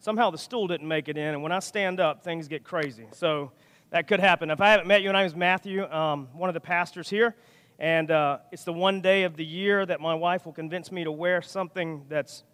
somehow the stool didn't make it in, and when I stand up, things get crazy. So that could happen. If I haven't met you, my name is Matthew, um, one of the pastors here, and uh, it's the one day of the year that my wife will convince me to wear something that's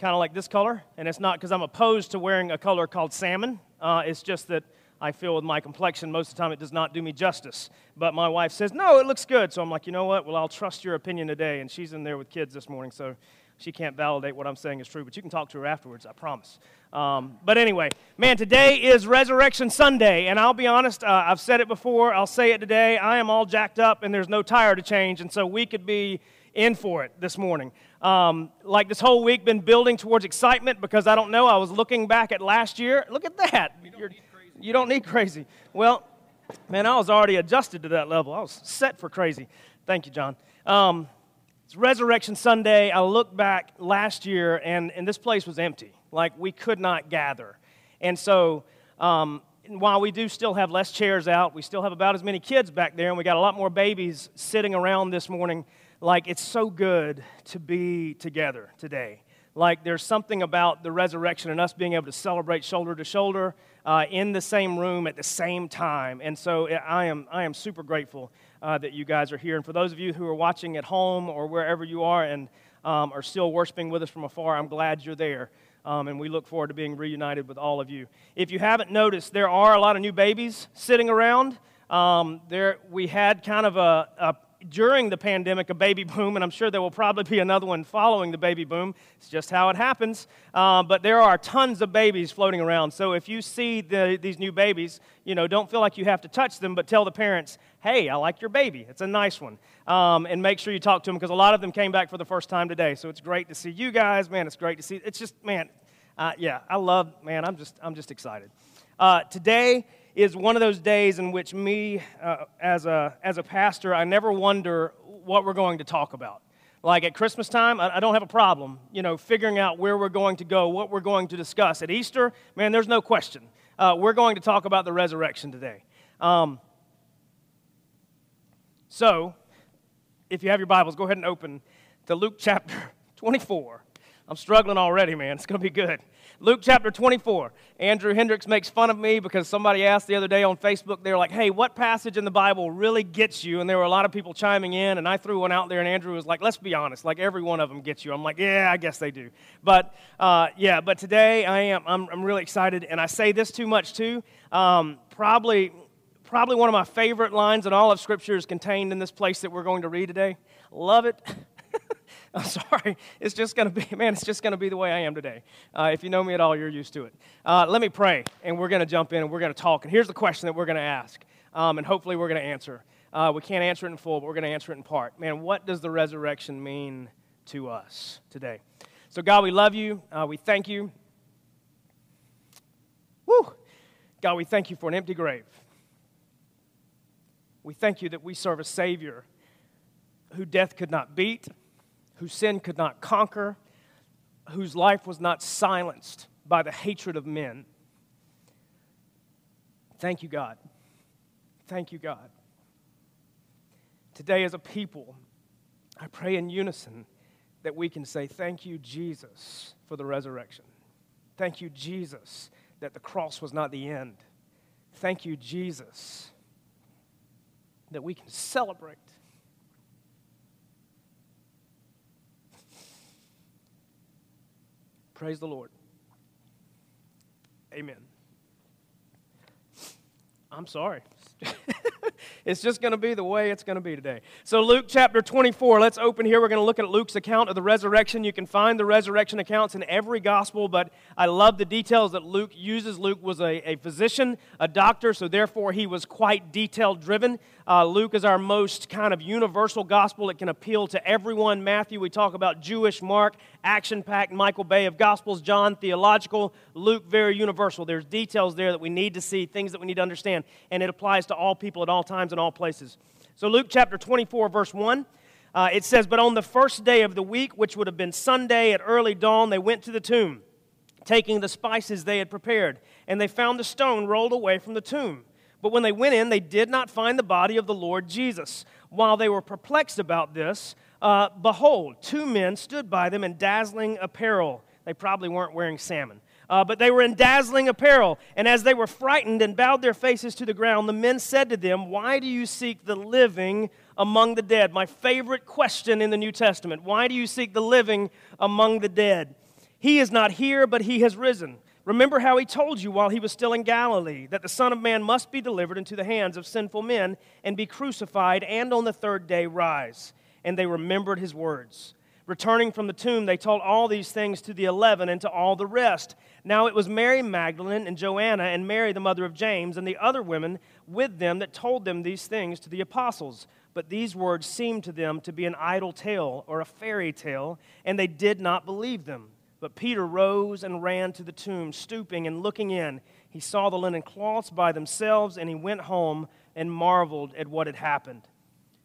kind of like this color, and it's not because I'm opposed to wearing a color called salmon. Uh, it's just that I feel with my complexion, most of the time it does not do me justice. But my wife says, no, it looks good. So I'm like, you know what? Well, I'll trust your opinion today. And she's in there with kids this morning, so she can't validate what I'm saying is true, but you can talk to her afterwards, I promise. Um, but anyway, man, today is Resurrection Sunday, and I'll be honest, uh, I've said it before, I'll say it today. I am all jacked up, and there's no tire to change, and so we could be in for it this morning. Um, like this whole week, been building towards excitement because I don't know. I was looking back at last year. Look at that. Don't you don't need crazy. Well, man, I was already adjusted to that level. I was set for crazy. Thank you, John. Um, it's Resurrection Sunday. I look back last year, and, and this place was empty. Like, we could not gather. And so, um, while we do still have less chairs out, we still have about as many kids back there, and we got a lot more babies sitting around this morning like it's so good to be together today. Like there's something about the resurrection and us being able to celebrate shoulder to shoulder uh, in the same room at the same time. And so I am, I am super grateful uh, that you guys are here. And for those of you who are watching at home or wherever you are and um, are still worshiping with us from afar, I'm glad you're there. Um, and we look forward to being reunited with all of you. If you haven't noticed, there are a lot of new babies sitting around. Um, there, we had kind of a, a during the pandemic a baby boom, and I'm sure there will probably be another one following the baby boom. It's just how it happens. Uh, but there are tons of babies floating around. So if you see the, these new babies, you know, don't feel like you have to touch them, but tell the parents, hey, I like your baby. It's a nice one. Um, and make sure you talk to them because a lot of them came back for the first time today. So it's great to see you guys. Man, it's great to see. It's just, man, uh, yeah, I love, man, I'm just, I'm just excited. Uh, today, is one of those days in which me, uh, as, a, as a pastor, I never wonder what we're going to talk about. Like at Christmas time, I, don't have a problem, you know, figuring out where we're going to go, what we're going to discuss. At Easter, man, there's no question. Uh, we're going to talk about the resurrection today. Um, so, if you have your Bibles, go ahead and open to Luke chapter 24. I'm struggling already, man. It's going to be good. Luke chapter 24. Andrew Hendricks makes fun of me because somebody asked the other day on Facebook, they were like, hey, what passage in the Bible really gets you? And there were a lot of people chiming in, and I threw one out there, and Andrew was like, let's be honest, like every one of them gets you. I'm like, yeah, I guess they do. But uh, yeah, but today I am, I'm, I'm really excited, and I say this too much too. Um, probably, probably one of my favorite lines in all of Scripture is contained in this place that we're going to read today. Love it. I'm sorry. It's just going to be, man, it's just going to be the way I am today. Uh, if you know me at all, you're used to it. Uh, let me pray, and we're going to jump in and we're going to talk. And here's the question that we're going to ask, um, and hopefully we're going to answer. Uh, we can't answer it in full, but we're going to answer it in part. Man, what does the resurrection mean to us today? So, God, we love you. Uh, we thank you. Woo! God, we thank you for an empty grave. We thank you that we serve a Savior who death could not beat whose sin could not conquer, whose life was not silenced by the hatred of men. Thank you, God. Thank you, God. Today, as a people, I pray in unison that we can say, Thank you, Jesus, for the resurrection. Thank you, Jesus, that the cross was not the end. Thank you, Jesus, that we can celebrate Praise the Lord. Amen. I'm sorry. it's just going to be the way it's going to be today. So, Luke chapter 24, let's open here. We're going to look at Luke's account of the resurrection. You can find the resurrection accounts in every gospel, but I love the details that Luke uses. Luke was a, a physician, a doctor, so therefore he was quite detail driven. Uh, Luke is our most kind of universal gospel. It can appeal to everyone. Matthew, we talk about Jewish. Mark, action packed. Michael Bay of Gospels. John, theological. Luke, very universal. There's details there that we need to see, things that we need to understand, and it applies to all people at all times and all places. So, Luke chapter 24, verse 1. Uh, it says, But on the first day of the week, which would have been Sunday at early dawn, they went to the tomb, taking the spices they had prepared, and they found the stone rolled away from the tomb. But when they went in, they did not find the body of the Lord Jesus. While they were perplexed about this, uh, behold, two men stood by them in dazzling apparel. They probably weren't wearing salmon. Uh, but they were in dazzling apparel. And as they were frightened and bowed their faces to the ground, the men said to them, Why do you seek the living among the dead? My favorite question in the New Testament. Why do you seek the living among the dead? He is not here, but he has risen. Remember how he told you while he was still in Galilee that the Son of Man must be delivered into the hands of sinful men and be crucified, and on the third day rise. And they remembered his words. Returning from the tomb, they told all these things to the eleven and to all the rest. Now it was Mary Magdalene and Joanna and Mary, the mother of James, and the other women with them that told them these things to the apostles. But these words seemed to them to be an idle tale or a fairy tale, and they did not believe them. But Peter rose and ran to the tomb, stooping and looking in. He saw the linen cloths by themselves, and he went home and marveled at what had happened.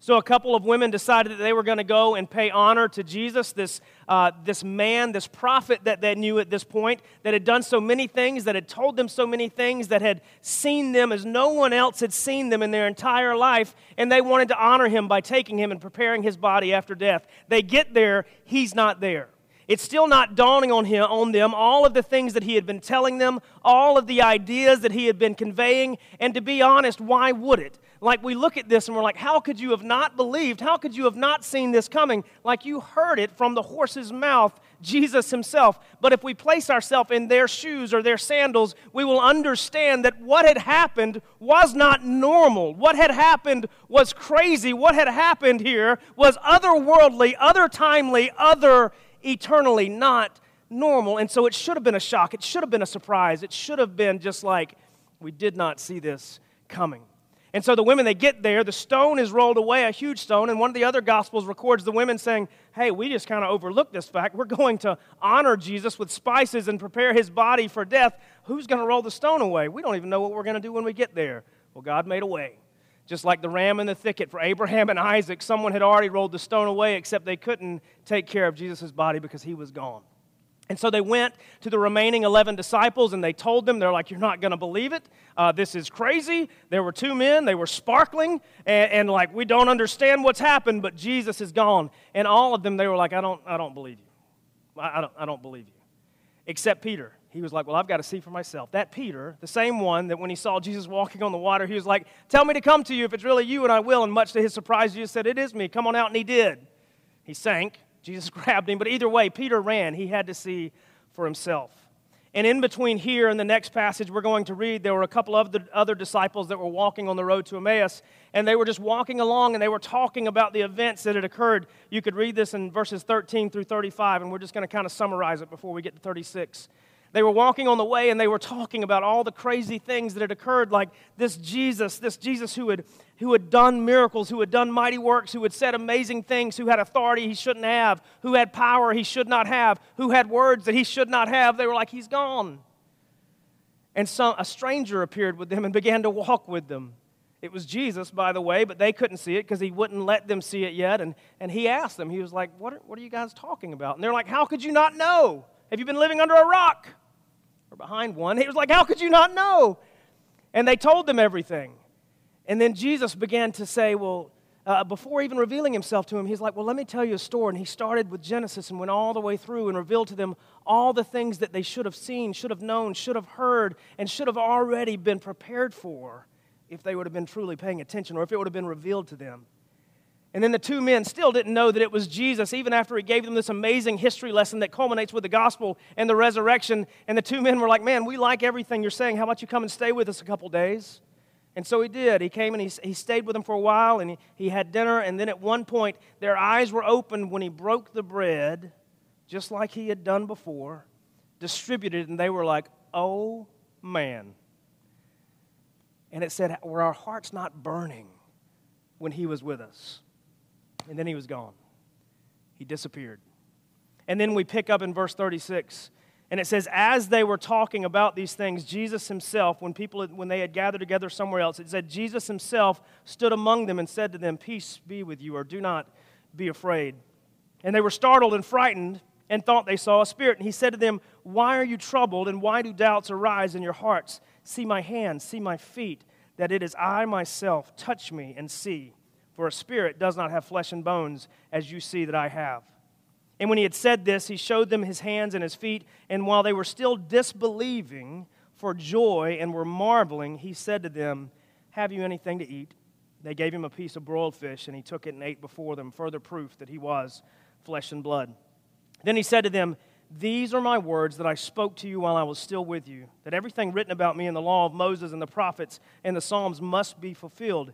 So, a couple of women decided that they were going to go and pay honor to Jesus, this, uh, this man, this prophet that they knew at this point, that had done so many things, that had told them so many things, that had seen them as no one else had seen them in their entire life, and they wanted to honor him by taking him and preparing his body after death. They get there, he's not there. It's still not dawning on him on them all of the things that he had been telling them, all of the ideas that he had been conveying, and to be honest, why would it? Like we look at this and we're like, how could you have not believed? How could you have not seen this coming? Like you heard it from the horse's mouth, Jesus himself. But if we place ourselves in their shoes or their sandals, we will understand that what had happened was not normal. What had happened was crazy. What had happened here was otherworldly, other timely, other eternally not normal. And so it should have been a shock. It should have been a surprise. It should have been just like, we did not see this coming. And so the women, they get there, the stone is rolled away, a huge stone, and one of the other gospels records the women saying, Hey, we just kind of overlooked this fact. We're going to honor Jesus with spices and prepare his body for death. Who's going to roll the stone away? We don't even know what we're going to do when we get there. Well, God made a way. Just like the ram in the thicket for Abraham and Isaac, someone had already rolled the stone away, except they couldn't take care of Jesus' body because he was gone. And so they went to the remaining 11 disciples and they told them, they're like, You're not going to believe it. Uh, this is crazy. There were two men, they were sparkling, and, and, like, we don't understand what's happened, but Jesus is gone. And all of them, they were like, I don't, I don't believe you. I, I, don't, I don't believe you. Except Peter. He was like, Well, I've got to see for myself. That Peter, the same one that when he saw Jesus walking on the water, he was like, Tell me to come to you if it's really you, and I will. And much to his surprise, Jesus said, It is me. Come on out. And he did. He sank Jesus grabbed him. But either way, Peter ran. He had to see for himself. And in between here and the next passage we're going to read, there were a couple of the other disciples that were walking on the road to Emmaus, and they were just walking along and they were talking about the events that had occurred. You could read this in verses 13 through 35, and we're just going to kind of summarize it before we get to 36. They were walking on the way and they were talking about all the crazy things that had occurred, like this Jesus, this Jesus who had, who had done miracles, who had done mighty works, who had said amazing things, who had authority he shouldn't have, who had power he should not have, who had words that he should not have. They were like, He's gone. And some, a stranger appeared with them and began to walk with them. It was Jesus, by the way, but they couldn't see it because he wouldn't let them see it yet. And, and he asked them, He was like, what are, what are you guys talking about? And they're like, How could you not know? Have you been living under a rock? Or behind one. He was like, How could you not know? And they told them everything. And then Jesus began to say, Well, uh, before even revealing himself to him, he's like, Well, let me tell you a story. And he started with Genesis and went all the way through and revealed to them all the things that they should have seen, should have known, should have heard, and should have already been prepared for if they would have been truly paying attention or if it would have been revealed to them. And then the two men still didn't know that it was Jesus, even after he gave them this amazing history lesson that culminates with the gospel and the resurrection. And the two men were like, Man, we like everything you're saying. How about you come and stay with us a couple days? And so he did. He came and he, he stayed with them for a while and he, he had dinner. And then at one point, their eyes were opened when he broke the bread, just like he had done before, distributed, and they were like, Oh, man. And it said, Were our hearts not burning when he was with us? And then he was gone. He disappeared. And then we pick up in verse 36. And it says, as they were talking about these things, Jesus himself, when people when they had gathered together somewhere else, it said, Jesus himself stood among them and said to them, Peace be with you, or do not be afraid. And they were startled and frightened and thought they saw a spirit. And he said to them, Why are you troubled, and why do doubts arise in your hearts? See my hands, see my feet, that it is I myself. Touch me and see. For a spirit does not have flesh and bones, as you see that I have. And when he had said this, he showed them his hands and his feet. And while they were still disbelieving for joy and were marveling, he said to them, Have you anything to eat? They gave him a piece of broiled fish, and he took it and ate before them, further proof that he was flesh and blood. Then he said to them, These are my words that I spoke to you while I was still with you, that everything written about me in the law of Moses and the prophets and the Psalms must be fulfilled.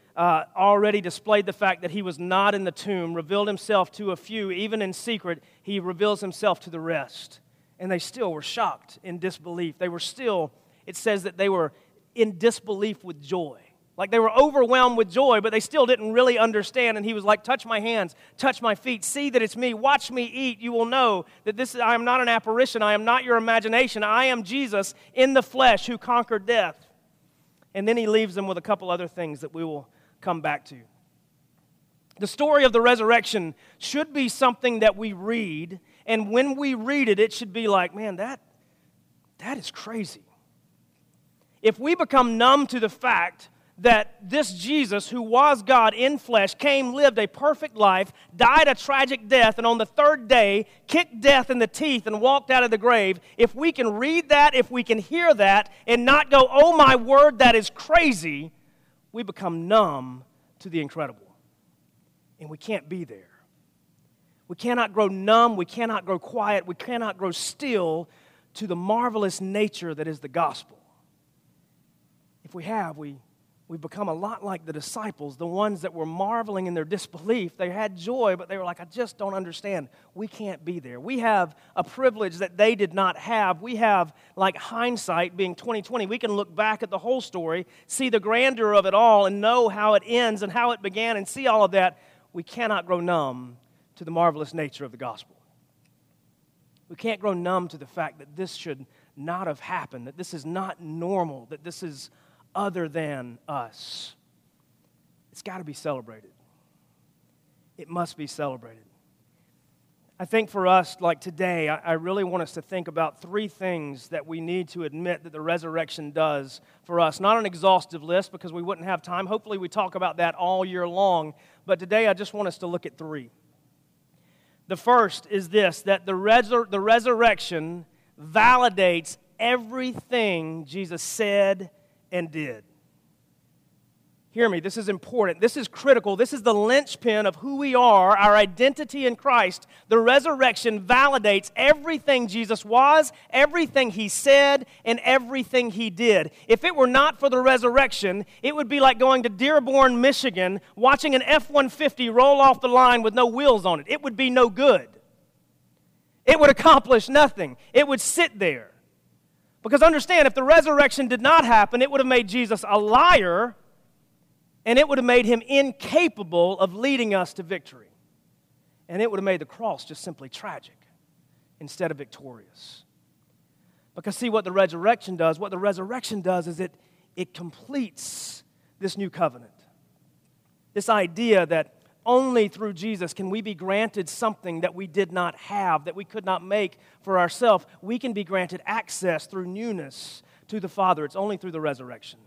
uh, already displayed the fact that he was not in the tomb, revealed himself to a few, even in secret, he reveals himself to the rest and they still were shocked in disbelief. They were still, it says that they were in disbelief with joy. Like they were overwhelmed with joy, but they still didn't really understand. And he was like, Touch my hands, touch my feet, see that it's me, watch me eat. You will know that this is, I am not an apparition, I am not your imagination. I am Jesus in the flesh who conquered death. And then he leaves them with a couple other things that we will come back to. The story of the resurrection should be something that we read and when we read it, it should be like, man, that, that is crazy. If we become numb to the fact that this Jesus, who was God in flesh, came, lived a perfect life, died a tragic death, and on the third day kicked death in the teeth and walked out of the grave, if we can read that, if we can hear that, and not go, oh my word, that is crazy, we become numb to the incredible. And we can't be there. We cannot grow numb. We cannot grow quiet. We cannot grow still to the marvelous nature that is the gospel. If we have, we, we've become a lot like the disciples, the ones that were marveling in their disbelief. They had joy, but they were like, I just don't understand. We can't be there. We have a privilege that they did not have. We have, like hindsight being 2020, we can look back at the whole story, see the grandeur of it all, and know how it ends and how it began, and see all of that. We cannot grow numb to the marvelous nature of the gospel. We can't grow numb to the fact that this should not have happened, that this is not normal, that this is other than us. It's got to be celebrated. It must be celebrated. I think for us, like today, I, really want us to think about three things that we need to admit that the resurrection does for us. Not an exhaustive list because we wouldn't have time. Hopefully, we talk about that all year long. But today, I just want us to look at three. The first is this that the, resur- the resurrection validates everything Jesus said and did. Hear me, this is important. This is critical. This is the linchpin of who we are, our identity in Christ. The resurrection validates everything Jesus was, everything he said, and everything he did. If it were not for the resurrection, it would be like going to Dearborn, Michigan, watching an F 150 roll off the line with no wheels on it. It would be no good. It would accomplish nothing, it would sit there. Because understand, if the resurrection did not happen, it would have made Jesus a liar and it would have made him incapable of leading us to victory. And it would have made the cross just simply tragic instead of victorious. Because, see, what the resurrection does, what the resurrection does is it, it completes this new covenant. This idea that only through Jesus can we be granted something that we did not have, that we could not make for ourselves. We can be granted access through newness to the Father. It's only through the resurrection.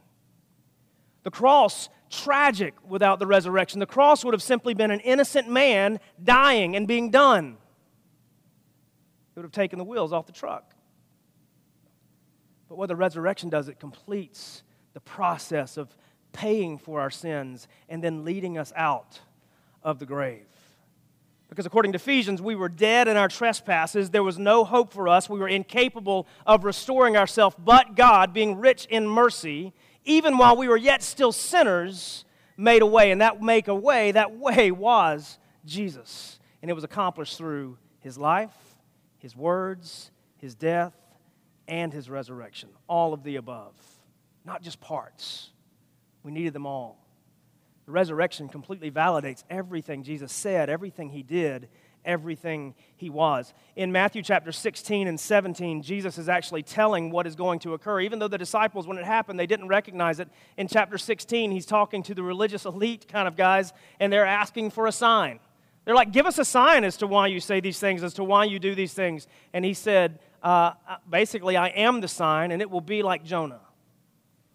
The cross tragic without the resurrection. The cross would have simply been an innocent man dying and being done. It would have taken the wheels off the truck. But what the resurrection does, it completes the process of paying for our sins and then leading us out of the grave. Because according to Ephesians, we were dead in our trespasses. There was no hope for us. We were incapable of restoring ourselves. But God, being rich in mercy, even while we were yet still sinners, made a way. And that make a way, that way was Jesus. And it was accomplished through his life, his words, his death, and his resurrection. All of the above, not just parts. We needed them all. The resurrection completely validates everything Jesus said, everything he did, everything he was. In Matthew chapter 16 and 17, Jesus is actually telling what is going to occur. Even though the disciples, when it happened, they didn't recognize it. In chapter 16, he's talking to the religious elite kind of guys, and they're asking for a sign. They're like, Give us a sign as to why you say these things, as to why you do these things. And he said, uh, Basically, I am the sign, and it will be like Jonah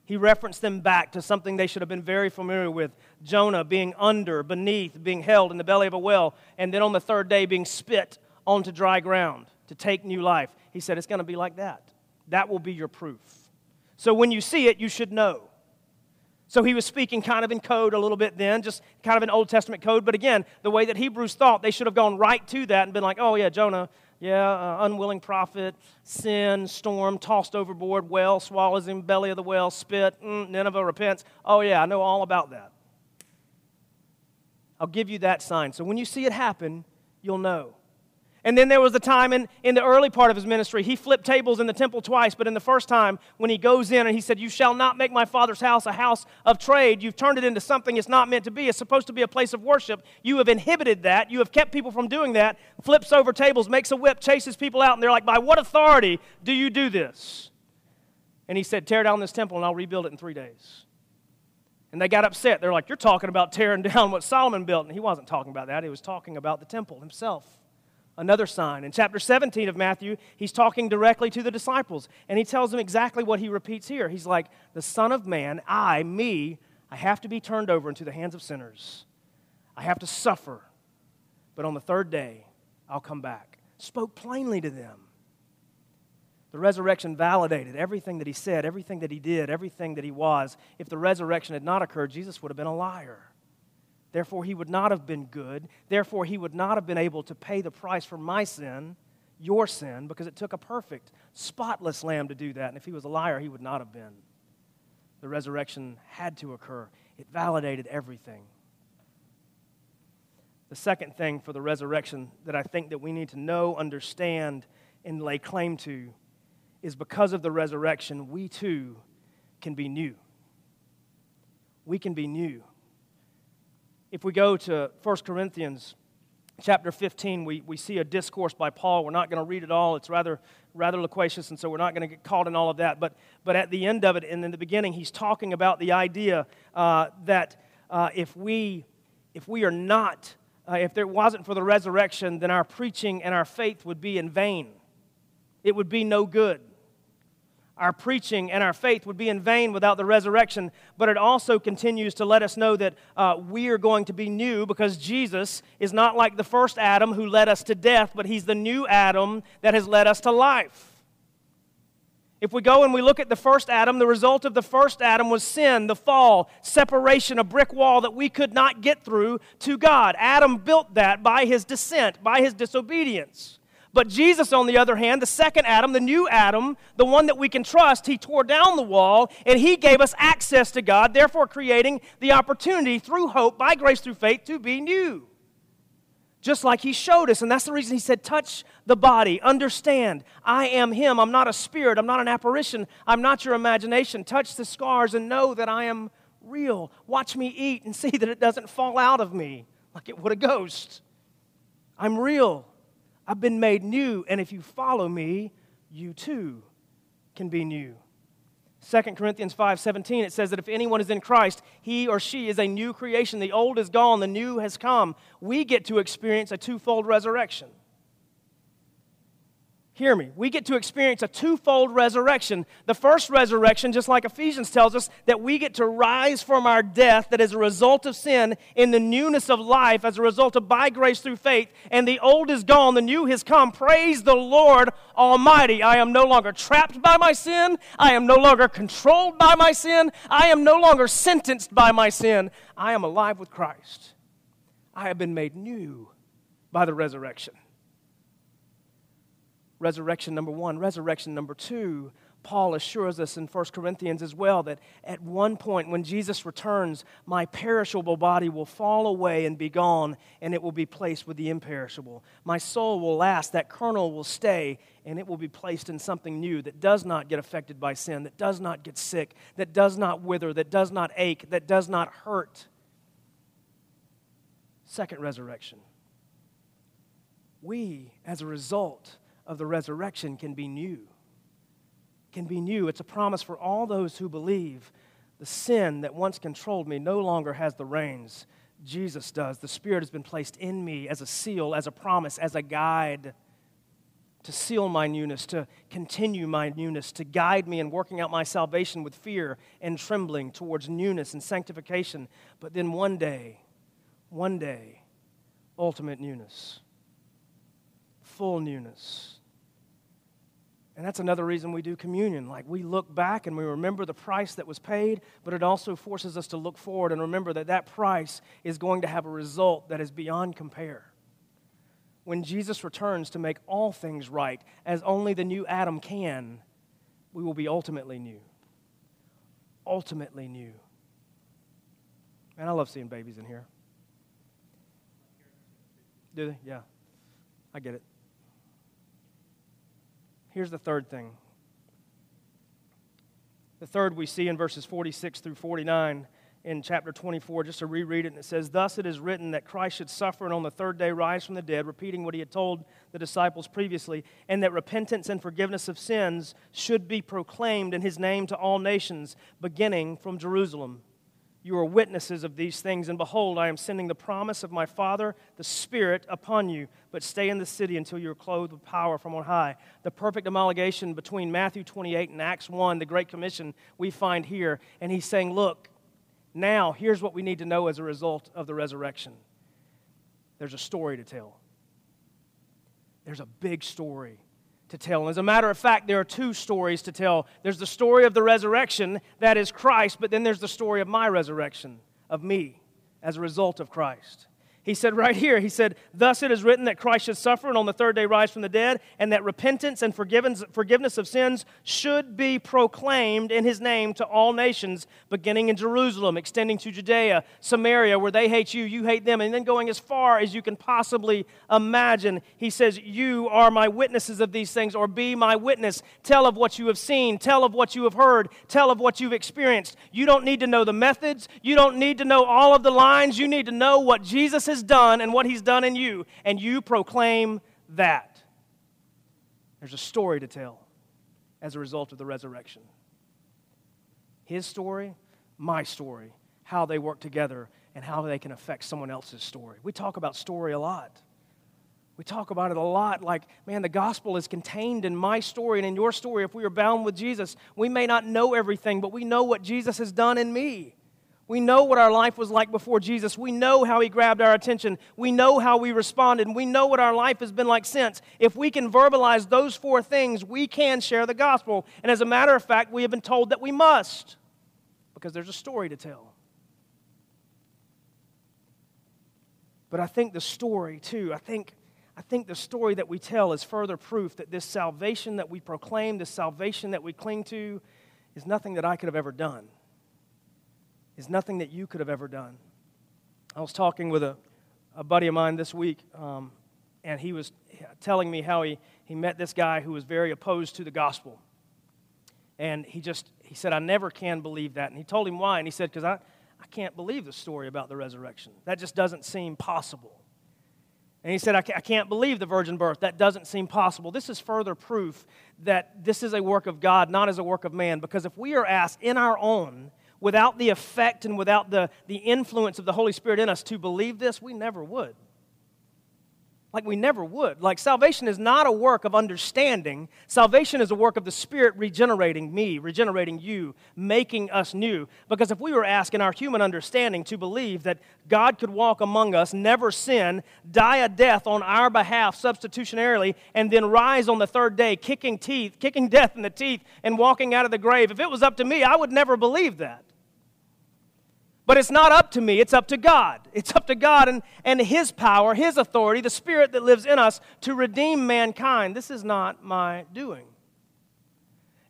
he referenced them back to something they should have been very familiar with Jonah being under, beneath, being held in the belly of a well, and then on the third day being spit onto dry ground to take new life. He said, It's going to be like that. That will be your proof. So when you see it, you should know. So he was speaking kind of in code a little bit then, just kind of an Old Testament code. But again, the way that Hebrews thought, they should have gone right to that and been like, oh, yeah, Jonah, yeah, uh, unwilling prophet, sin, storm, tossed overboard, whale swallows him, belly of the whale, spit, mm, Nineveh repents. Oh, yeah, I know all about that. I'll give you that sign. So when you see it happen, you'll know. And then there was the time in, in the early part of his ministry, he flipped tables in the temple twice, but in the first time, when he goes in and he said, You shall not make my father's house a house of trade, you've turned it into something it's not meant to be. It's supposed to be a place of worship. You have inhibited that. You have kept people from doing that. Flips over tables, makes a whip, chases people out, and they're like, By what authority do you do this? And he said, Tear down this temple and I'll rebuild it in three days. And they got upset. They're like, You're talking about tearing down what Solomon built. And he wasn't talking about that, he was talking about the temple himself another sign. In chapter 17 of Matthew, he's talking directly to the disciples, and he tells them exactly what he repeats here. He's like, The Son of Man, I, me, I have to be turned over into the hands of sinners. I have to suffer, but on the third day, I'll come back. Spoke plainly to them. The resurrection validated everything that he said, everything that he did, everything that he was. If the resurrection had not occurred, Jesus would have been a liar. Therefore, he would not have been good. Therefore, he would not have been able to pay the price for my sin, your sin, because it took a perfect, spotless lamb to do that. And if he was a liar, he would not have been. The resurrection had to occur, it validated everything. The second thing for the resurrection that I think that we need to know, understand, and lay claim to is because of the resurrection, we too can be new. We can be new if we go to 1 Corinthians chapter 15, we, we see a discourse by Paul. We're not going to read it all. It's rather, rather loquacious, and so we're not going to get caught in all of that. But, but at the end of it, and in the beginning, he's talking about the idea uh, that uh, if, we, if we are not, uh, if there wasn't for the resurrection, then our preaching and our faith would be in vain. It would be no good our preaching and our faith would be in vain without the resurrection, but it also continues to let us know that uh, we are going to be new because Jesus is not like the first Adam who led us to death, but he's the new Adam that has led us to life. If we go and we look at the first Adam, the result of the first Adam was sin, the fall, separation, a brick wall that we could not get through to God. Adam built that by his dissent, by his disobedience. But Jesus, on the other hand, the second Adam, the new Adam, the one that we can trust, he tore down the wall and he gave us access to God, therefore creating the opportunity through hope, by grace through faith, to be new. Just like he showed us. And that's the reason he said, Touch the body, understand, I am him. I'm not a spirit, I'm not an apparition, I'm not your imagination. Touch the scars and know that I am real. Watch me eat and see that it doesn't fall out of me like it would a ghost. I'm real. I've been made new, and if you follow me, you too can be new. 2 Corinthians 5:17 it says that if anyone is in Christ, he or she is a new creation. The old is gone, the new has come. We get to experience a twofold resurrection. Hear me. We get to experience a twofold resurrection. The first resurrection, just like Ephesians tells us, that we get to rise from our death that is a result of sin in the newness of life as a result of by grace through faith. And the old is gone, the new has come. Praise the Lord Almighty. I am no longer trapped by my sin. I am no longer controlled by my sin. I am no longer sentenced by my sin. I am alive with Christ. I have been made new by the resurrection resurrection number one. Resurrection number two, Paul assures us in 1 Corinthians as well that at one point when Jesus returns, my perishable body will fall away and be gone, and it will be placed with the imperishable. My soul will last, that kernel will stay, and it will be placed in something new that does not get affected by sin, that does not get sick, that does not wither, that does not ache, that does not hurt. Second resurrection we, as a result of the resurrection, can be new. Can be new. It's a promise for all those who believe. The sin that once controlled me no longer has the reins. Jesus does. The Spirit has been placed in me as a seal, as a promise, as a guide to seal my newness, to continue my newness, to guide me in working out my salvation with fear and trembling towards newness and sanctification. But then one day, one day, ultimate newness, full newness. And that's another reason we do communion. Like we look back and we remember the price that was paid, but it also forces us to look forward and remember that that price is going to have a result that is beyond compare. When Jesus returns to make all things right, as only the new Adam can, we will be ultimately new. Ultimately new. Man, I love seeing babies in here. Do they? Yeah. I get it. Here's the third thing. The third we see in verses 46 through 49 in chapter 24, just to reread it, and it says, Thus it is written that Christ should suffer and on the third day rise from the dead, repeating what he had told the disciples previously, and that repentance and forgiveness of sins should be proclaimed in his name to all nations, beginning from Jerusalem. You are witnesses of these things, and behold, I am sending the promise of my Father, the Spirit, upon you. But stay in the city until you are clothed with power from on high. The perfect homologation between Matthew 28 and Acts 1, the Great Commission, we find here. And he's saying, Look, now here's what we need to know as a result of the resurrection there's a story to tell. There's a big story to tell. And as a matter of fact, there are two stories to tell. There's the story of the resurrection, that is Christ, but then there's the story of my resurrection, of me, as a result of Christ. He said right here, he said, Thus it is written that Christ should suffer and on the third day rise from the dead, and that repentance and forgiveness of sins should be proclaimed in his name to all nations, beginning in Jerusalem, extending to Judea, Samaria, where they hate you, you hate them, and then going as far as you can possibly imagine. He says, You are my witnesses of these things, or be my witness. Tell of what you have seen, tell of what you have heard, tell of what you've experienced. You don't need to know the methods, you don't need to know all of the lines, you need to know what Jesus has has done and what he's done in you, and you proclaim that. There's a story to tell as a result of the resurrection. His story, my story, how they work together, and how they can affect someone else's story. We talk about story a lot. We talk about it a lot like, man, the gospel is contained in my story and in your story. If we are bound with Jesus, we may not know everything, but we know what Jesus has done in me. We know what our life was like before Jesus. We know how he grabbed our attention. We know how we responded. We know what our life has been like since. If we can verbalize those four things, we can share the gospel. And as a matter of fact, we have been told that we must because there's a story to tell. But I think the story, too, I think, I think the story that we tell is further proof that this salvation that we proclaim, this salvation that we cling to, is nothing that I could have ever done is nothing that you could have ever done. I was talking with a, a buddy of mine this week, um, and he was telling me how he, he met this guy who was very opposed to the gospel. And he just, he said, I never can believe that. And he told him why. And he said, because I, I can't believe the story about the resurrection. That just doesn't seem possible. And he said, I can't believe the virgin birth. That doesn't seem possible. This is further proof that this is a work of God, not as a work of man. Because if we are asked in our own without the effect and without the, the influence of the Holy Spirit in us to believe this, we never would. Like we never would. Like salvation is not a work of understanding. Salvation is a work of the Spirit regenerating me, regenerating you, making us new. Because if we were asking our human understanding to believe that God could walk among us, never sin, die a death on our behalf substitutionarily, and then rise on the third day, kicking teeth, kicking death in the teeth, and walking out of the grave, if it was up to me, I would never believe that. But it's not up to me, it's up to God. It's up to God and, and His power, His authority, the Spirit that lives in us to redeem mankind. This is not my doing.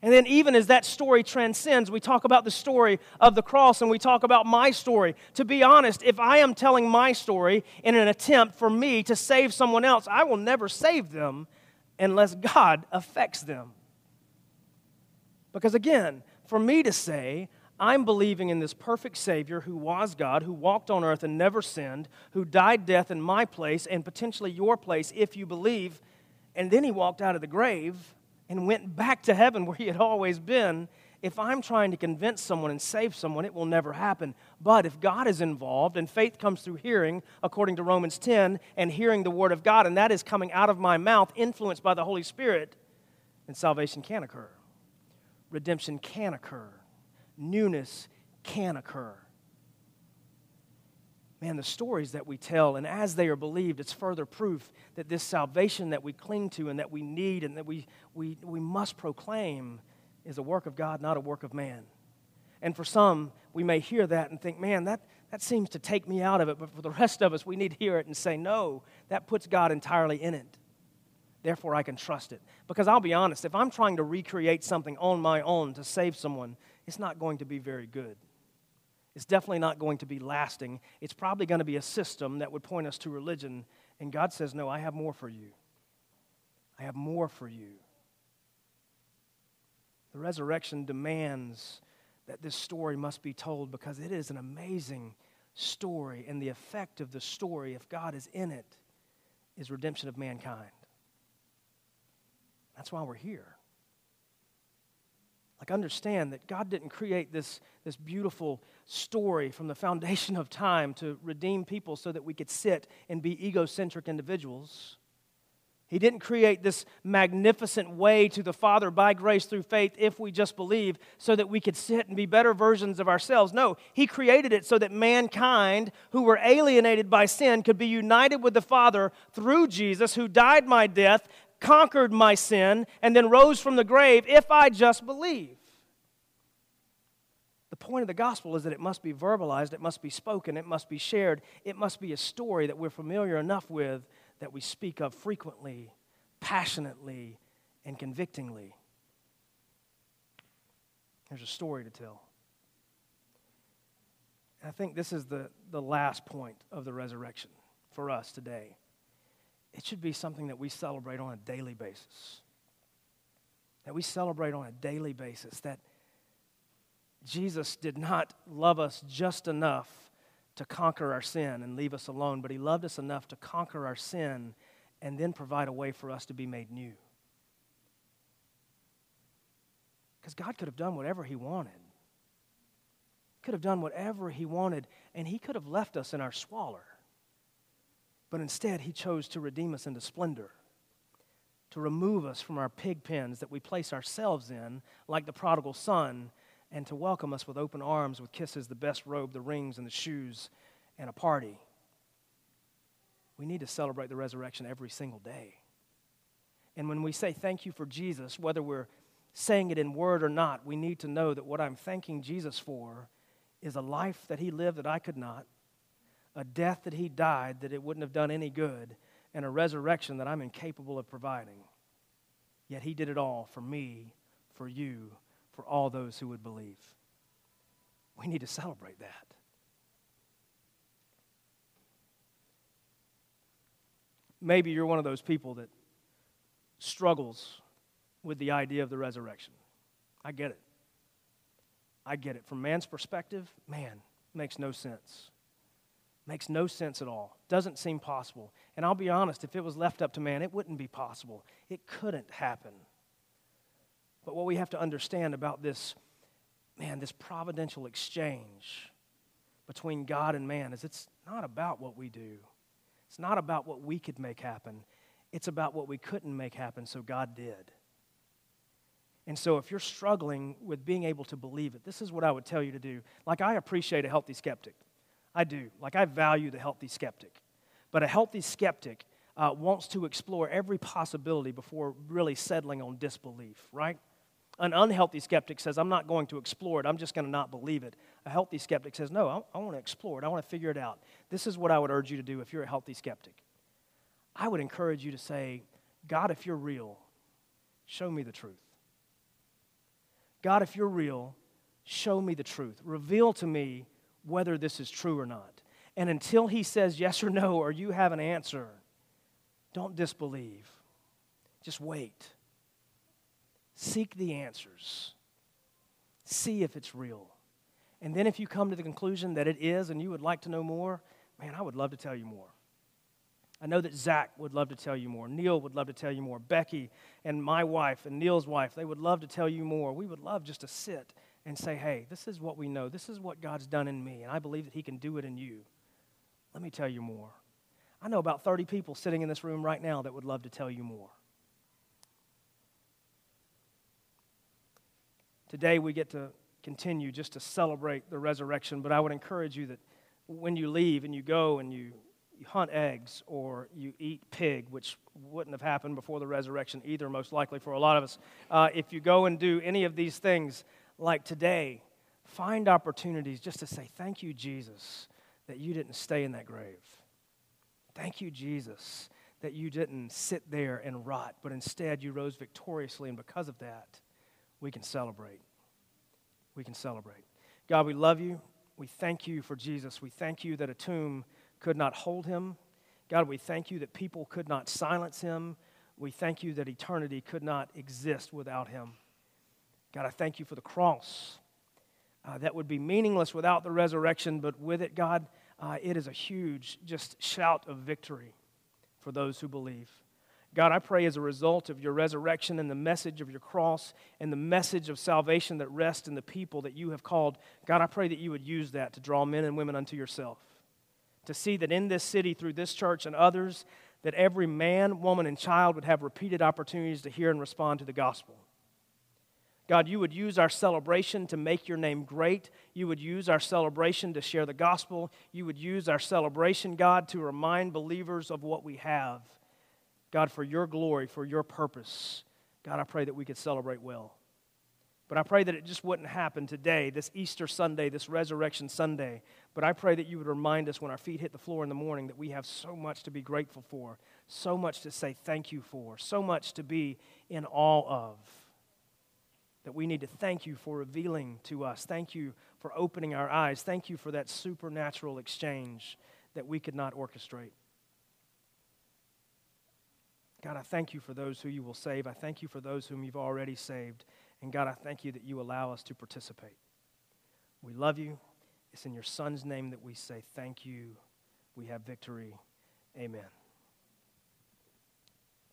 And then, even as that story transcends, we talk about the story of the cross and we talk about my story. To be honest, if I am telling my story in an attempt for me to save someone else, I will never save them unless God affects them. Because again, for me to say, I'm believing in this perfect Savior who was God, who walked on earth and never sinned, who died death in my place and potentially your place if you believe. And then he walked out of the grave and went back to heaven where he had always been. If I'm trying to convince someone and save someone, it will never happen. But if God is involved and faith comes through hearing, according to Romans 10, and hearing the Word of God, and that is coming out of my mouth, influenced by the Holy Spirit, then salvation can occur. Redemption can occur newness can occur. Man, the stories that we tell, and as they are believed, it's further proof that this salvation that we cling to and that we need and that we, we, we must proclaim is a work of God, not a work of man. And for some, we may hear that and think, man, that, that seems to take me out of it. But for the rest of us, we need to hear it and say, no, that puts God entirely in it. Therefore, I can trust it. Because I'll be honest, if I'm trying to recreate something on my own to save someone, it's not going to be very good. It's definitely not going to be lasting. It's probably going to be a system that would point us to religion. And God says, No, I have more for you. I have more for you. The resurrection demands that this story must be told because it is an amazing story. And the effect of the story, if God is in it, is redemption of mankind. That's why we're here. Like, understand that God didn't create this, this beautiful story from the foundation of time to redeem people so that we could sit and be egocentric individuals. He didn't create this magnificent way to the Father by grace through faith if we just believe so that we could sit and be better versions of ourselves. No, He created it so that mankind, who were alienated by sin, could be united with the Father through Jesus, who died my death, conquered my sin, and then rose from the grave if I just believe. The point of the gospel is that it must be verbalized, it must be spoken, it must be shared, it must be a story that we're familiar enough with that we speak of frequently, passionately, and convictingly. There's a story to tell. I think this is the, the last point of the resurrection for us today it should be something that we celebrate on a daily basis. That we celebrate on a daily basis. That Jesus did not love us just enough to conquer our sin and leave us alone, but He loved us enough to conquer our sin and then provide a way for us to be made new. Because God could have done whatever He wanted. Could have done whatever He wanted, and He could have left us in our squalor. But instead, he chose to redeem us into splendor, to remove us from our pig pens that we place ourselves in, like the prodigal son, and to welcome us with open arms, with kisses, the best robe, the rings, and the shoes, and a party. We need to celebrate the resurrection every single day. And when we say thank you for Jesus, whether we're saying it in word or not, we need to know that what I'm thanking Jesus for is a life that he lived that I could not, a death that he died that it wouldn't have done any good, and a resurrection that I'm incapable of providing. Yet he did it all for me, for you, for all those who would believe. We need to celebrate that. Maybe you're one of those people that struggles with the idea of the resurrection. I get it. I get it. From man's perspective, man, makes no sense. Makes no sense at all. Doesn't seem possible. And I'll be honest, if it was left up to man, it wouldn't be possible. It couldn't happen. But what we have to understand about this, man, this providential exchange between God and man is it's not about what we do. It's not about what we could make happen. It's about what we couldn't make happen, so God did. And so, if you're struggling with being able to believe it, this is what I would tell you to do. Like, I appreciate a healthy skeptic. I do. Like, I value the healthy skeptic. But a healthy skeptic uh, wants to explore every possibility before really settling on disbelief, right? An unhealthy skeptic says, I'm not going to explore it, I'm just going to not believe it. A healthy skeptic says, No, I, I want to explore it, I want to figure it out. This is what I would urge you to do if you're a healthy skeptic. I would encourage you to say, God, if you're real, show me the truth. God, if you're real, show me the truth. Reveal to me whether this is true or not. And until he says yes or no, or you have an answer, don't disbelieve. Just wait. Seek the answers. See if it's real. And then if you come to the conclusion that it is and you would like to know more, man, I would love to tell you more. I know that Zach would love to tell you more. Neil would love to tell you more. Becky and my wife and Neil's wife, they would love to tell you more. We would love just to sit and say, hey, this is what we know. This is what God's done in me, and I believe that He can do it in you. Let me tell you more. I know about 30 people sitting in this room right now that would love to tell you more. Today we get to continue just to celebrate the resurrection, but I would encourage you that when you leave and you go and you, you hunt eggs or you eat pig, which wouldn't have happened before the resurrection either, most likely for a lot of us, uh, if you go and do any of these things like today, find opportunities just to say, Thank you, Jesus, that you didn't stay in that grave. Thank you, Jesus, that you didn't sit there and rot, but instead you rose victoriously, and because of that, we can celebrate. We can celebrate. God, we love you. We thank you for Jesus. We thank you that a tomb could not hold him. God, we thank you that people could not silence him. We thank you that eternity could not exist without him. God, I thank you for the cross. Uh, that would be meaningless without the resurrection, but with it, God, uh, it is a huge just shout of victory for those who believe. God, I pray as a result of your resurrection and the message of your cross and the message of salvation that rests in the people that you have called, God, I pray that you would use that to draw men and women unto yourself. To see that in this city, through this church and others, that every man, woman, and child would have repeated opportunities to hear and respond to the gospel. God, you would use our celebration to make your name great. You would use our celebration to share the gospel. You would use our celebration, God, to remind believers of what we have. God, for your glory, for your purpose. God, I pray that we could celebrate well. But I pray that it just wouldn't happen today, this Easter Sunday, this Resurrection Sunday. But I pray that you would remind us when our feet hit the floor in the morning that we have so much to be grateful for, so much to say thank you for, so much to be in awe of that we need to thank you for revealing to us. Thank you for opening our eyes. Thank you for that supernatural exchange that we could not orchestrate. God, I thank you for those who you will save. I thank you for those whom you've already saved. And God, I thank you that you allow us to participate. We love you. It's in your Son's name that we say thank you. We have victory. Amen.